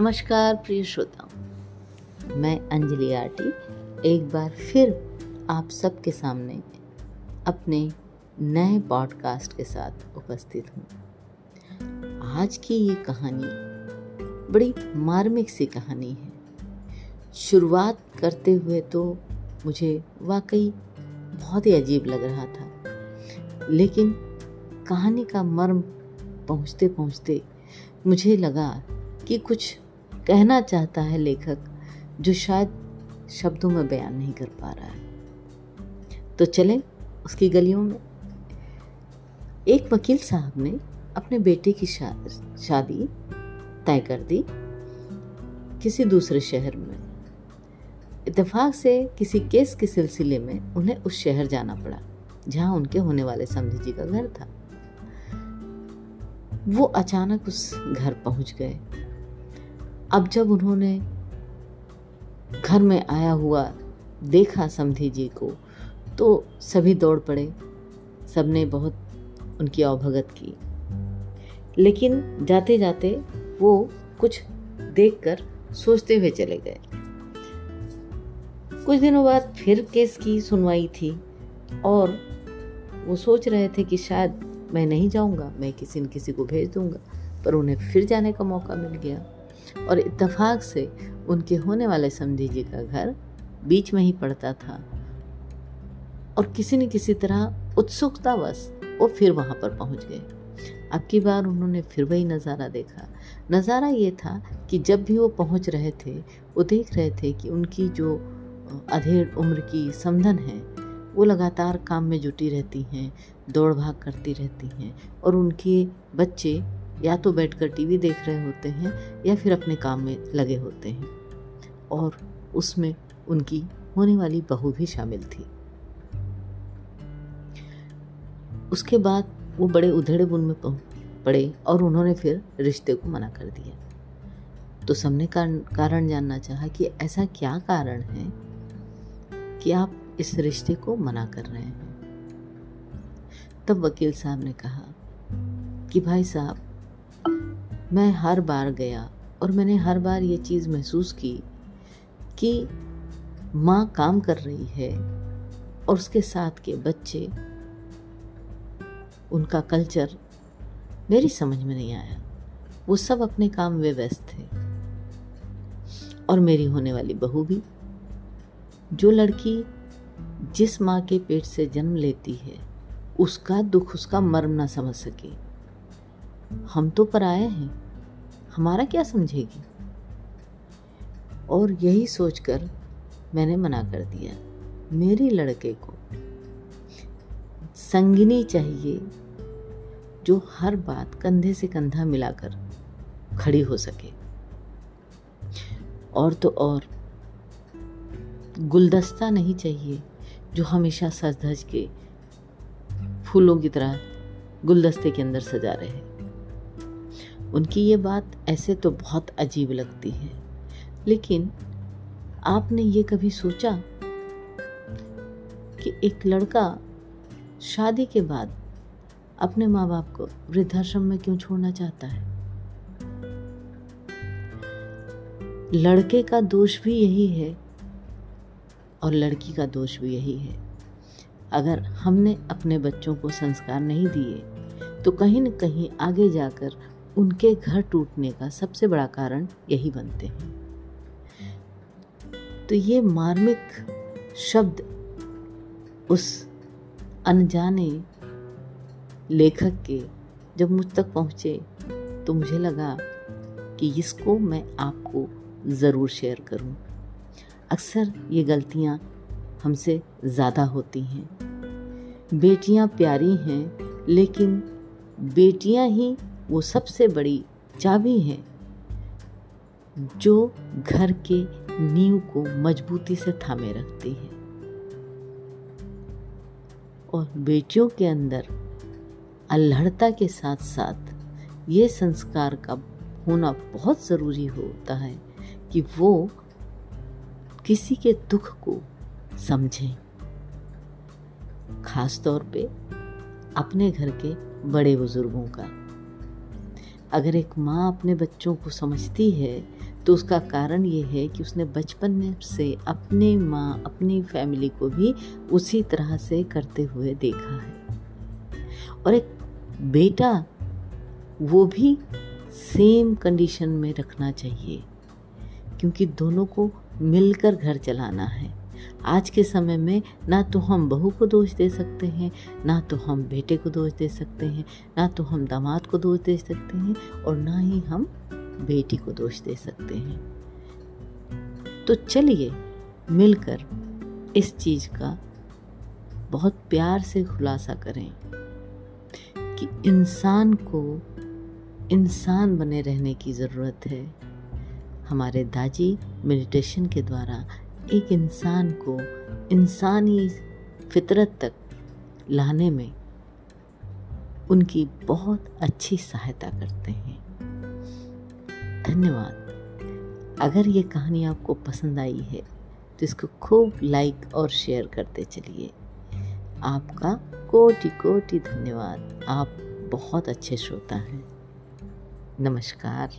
नमस्कार, प्रिय श्रोताओं। मैं अंजलि आटी एक बार फिर आप सबके सामने अपने नए पॉडकास्ट के साथ उपस्थित हूँ। आज की ये कहानी बड़ी मार्मिक सी कहानी है। शुरुआत करते हुए तो मुझे वाकई बहुत ही अजीब लग रहा था, लेकिन कहानी का मर्म पहुँचते पहुँचते मुझे लगा कि कुछ कहना चाहता है लेखक जो शायद शब्दों में बयान नहीं कर पा रहा है। तो चलें उसकी गलियों में। एक वकील साहब ने अपने बेटे की शा, शादी तय कर दी किसी दूसरे शहर में। इतफाक से किसी केस के सिलसिले में उन्हें उस शहर जाना पड़ा जहाँ उनके होने वाले समझी जी का घर था। वो अचानक उस घर पहुँच गए। अब जब उन्होंने घर में आया हुआ, देखा समधी जी को तो सभी दौड़ पड़े। सबने बहुत उनकी अवभगत की। लेकिन जाते जाते वो कुछ देखकर सोचते हुए चले गए। कुछ दिनों बाद फिर केस की सुनवाई थी और वो सोच रहे थे कि शायद मैं नहीं जाऊँगा, मैं किसी न किसी को भेज दूँगा, पर उन्हें फिर जाने का मौका मिल गया। और इत्तेफाक से उनके होने वाले समझी जी का घर बीच में ही पड़ता था। और किसी न किसी तरह उत्सुकतावश वो फिर वहाँ पर पहुँच गए। अब की बार उन्होंने फिर वही नज़ारा देखा। नज़ारा ये था कि जब भी वो पहुँच रहे थे, वो देख रहे थे कि उनकी जो अधेड़ उम्र की समधन है, वो लगातार काम में जुटी रहती हैं, दौड़ भाग करती रहती हैं और उनके बच्चे या तो बैठकर टीवी देख रहे होते हैं या फिर अपने काम में लगे होते हैं। और उसमें उनकी होने वाली बहू भी शामिल थी। उसके बाद वो बड़े उधेड़े बुन में पड़े और उन्होंने फिर रिश्ते को मना कर दिया। तो सबने कारण जानना चाहा कि ऐसा क्या कारण है कि आप इस रिश्ते को मना कर रहे हैं। तब वकील साहब ने कहा कि भाई साहब मैं हर बार गया और मैंने हर बार ये चीज़ महसूस की कि माँ काम कर रही है और उसके साथ के बच्चे, उनका कल्चर मेरी समझ में नहीं आया। वो सब अपने काम में व्यस्त थे। और मेरी होने वाली बहू भी, जो लड़की जिस माँ के पेट से जन्म लेती है, उसका दुख उसका मर्म ना समझ सके। हम तो पर आए हैं। हमारा क्या समझेगी? और यही सोचकर मैंने मना कर दिया। मेरे लड़के को संगिनी चाहिए जो हर बात कंधे से कंधा मिलाकर खड़ी हो सके। और तो और, गुलदस्ता नहीं चाहिए जो हमेशा सज धज के फूलों की तरह गुलदस्ते के अंदर सजा रहे। उनकी ये बात ऐसे तो बहुत अजीब लगती है। लेकिन आपने ये कभी सोचा कि एक लड़का शादी के बाद अपने माँ बाप को वृद्धाश्रम में क्यों छोड़ना चाहता है? लड़के का दोष भी यही है और लड़की का दोष भी यही है। अगर हमने अपने बच्चों को संस्कार नहीं दिए तो कहीं न कहीं आगे जाकर उनके घर टूटने का सबसे बड़ा कारण यही बनते हैं तो ये मार्मिक शब्द उस अनजाने लेखक के जब मुझ तक पहुँचे तो मुझे लगा कि इसको मैं आपको ज़रूर शेयर करूँ। अक्सर ये गलतियाँ हमसे ज़्यादा होती हैं बेटियाँ प्यारी हैं, लेकिन बेटियाँ ही वो सबसे बड़ी चाबी है, जो घर के नींव को मजबूती से थामे रखती है। और बेटियों के अंदर अल्हड़ता के साथ साथ ये संस्कार का होना बहुत ज़रूरी होता है कि वो किसी के दुख को समझें। खास तौर पे अपने घर के बड़े बुज़ुर्गों का। अगर एक माँ अपने बच्चों को समझती है तो उसका कारण ये है कि उसने बचपन में से अपने माँ, अपनी फैमिली को भी उसी तरह से करते हुए देखा है। और एक बेटा, वो भी सेम कंडीशन में रखना चाहिए, क्योंकि दोनों को मिलकर घर चलाना है। आज के समय में ना तो हम बहू को दोष दे सकते हैं, ना तो हम बेटे को दोष दे सकते हैं, ना तो हम दामाद को दोष दे सकते हैं और ना ही हम बेटी को दोष दे सकते हैं। तो चलिए मिलकर इस चीज़ का बहुत प्यार से खुलासा करें कि इंसान को इंसान बने रहने की ज़रूरत है। हमारे दाजी मेडिटेशन के द्वारा एक इंसान को इंसानी फितरत तक लाने में उनकी बहुत अच्छी सहायता करते हैं। धन्यवाद। अगर ये कहानी आपको पसंद आई है तो इसको खूब लाइक और शेयर करते चलिए। आपका कोटि कोटि धन्यवाद। आप बहुत अच्छे श्रोता हैं। नमस्कार।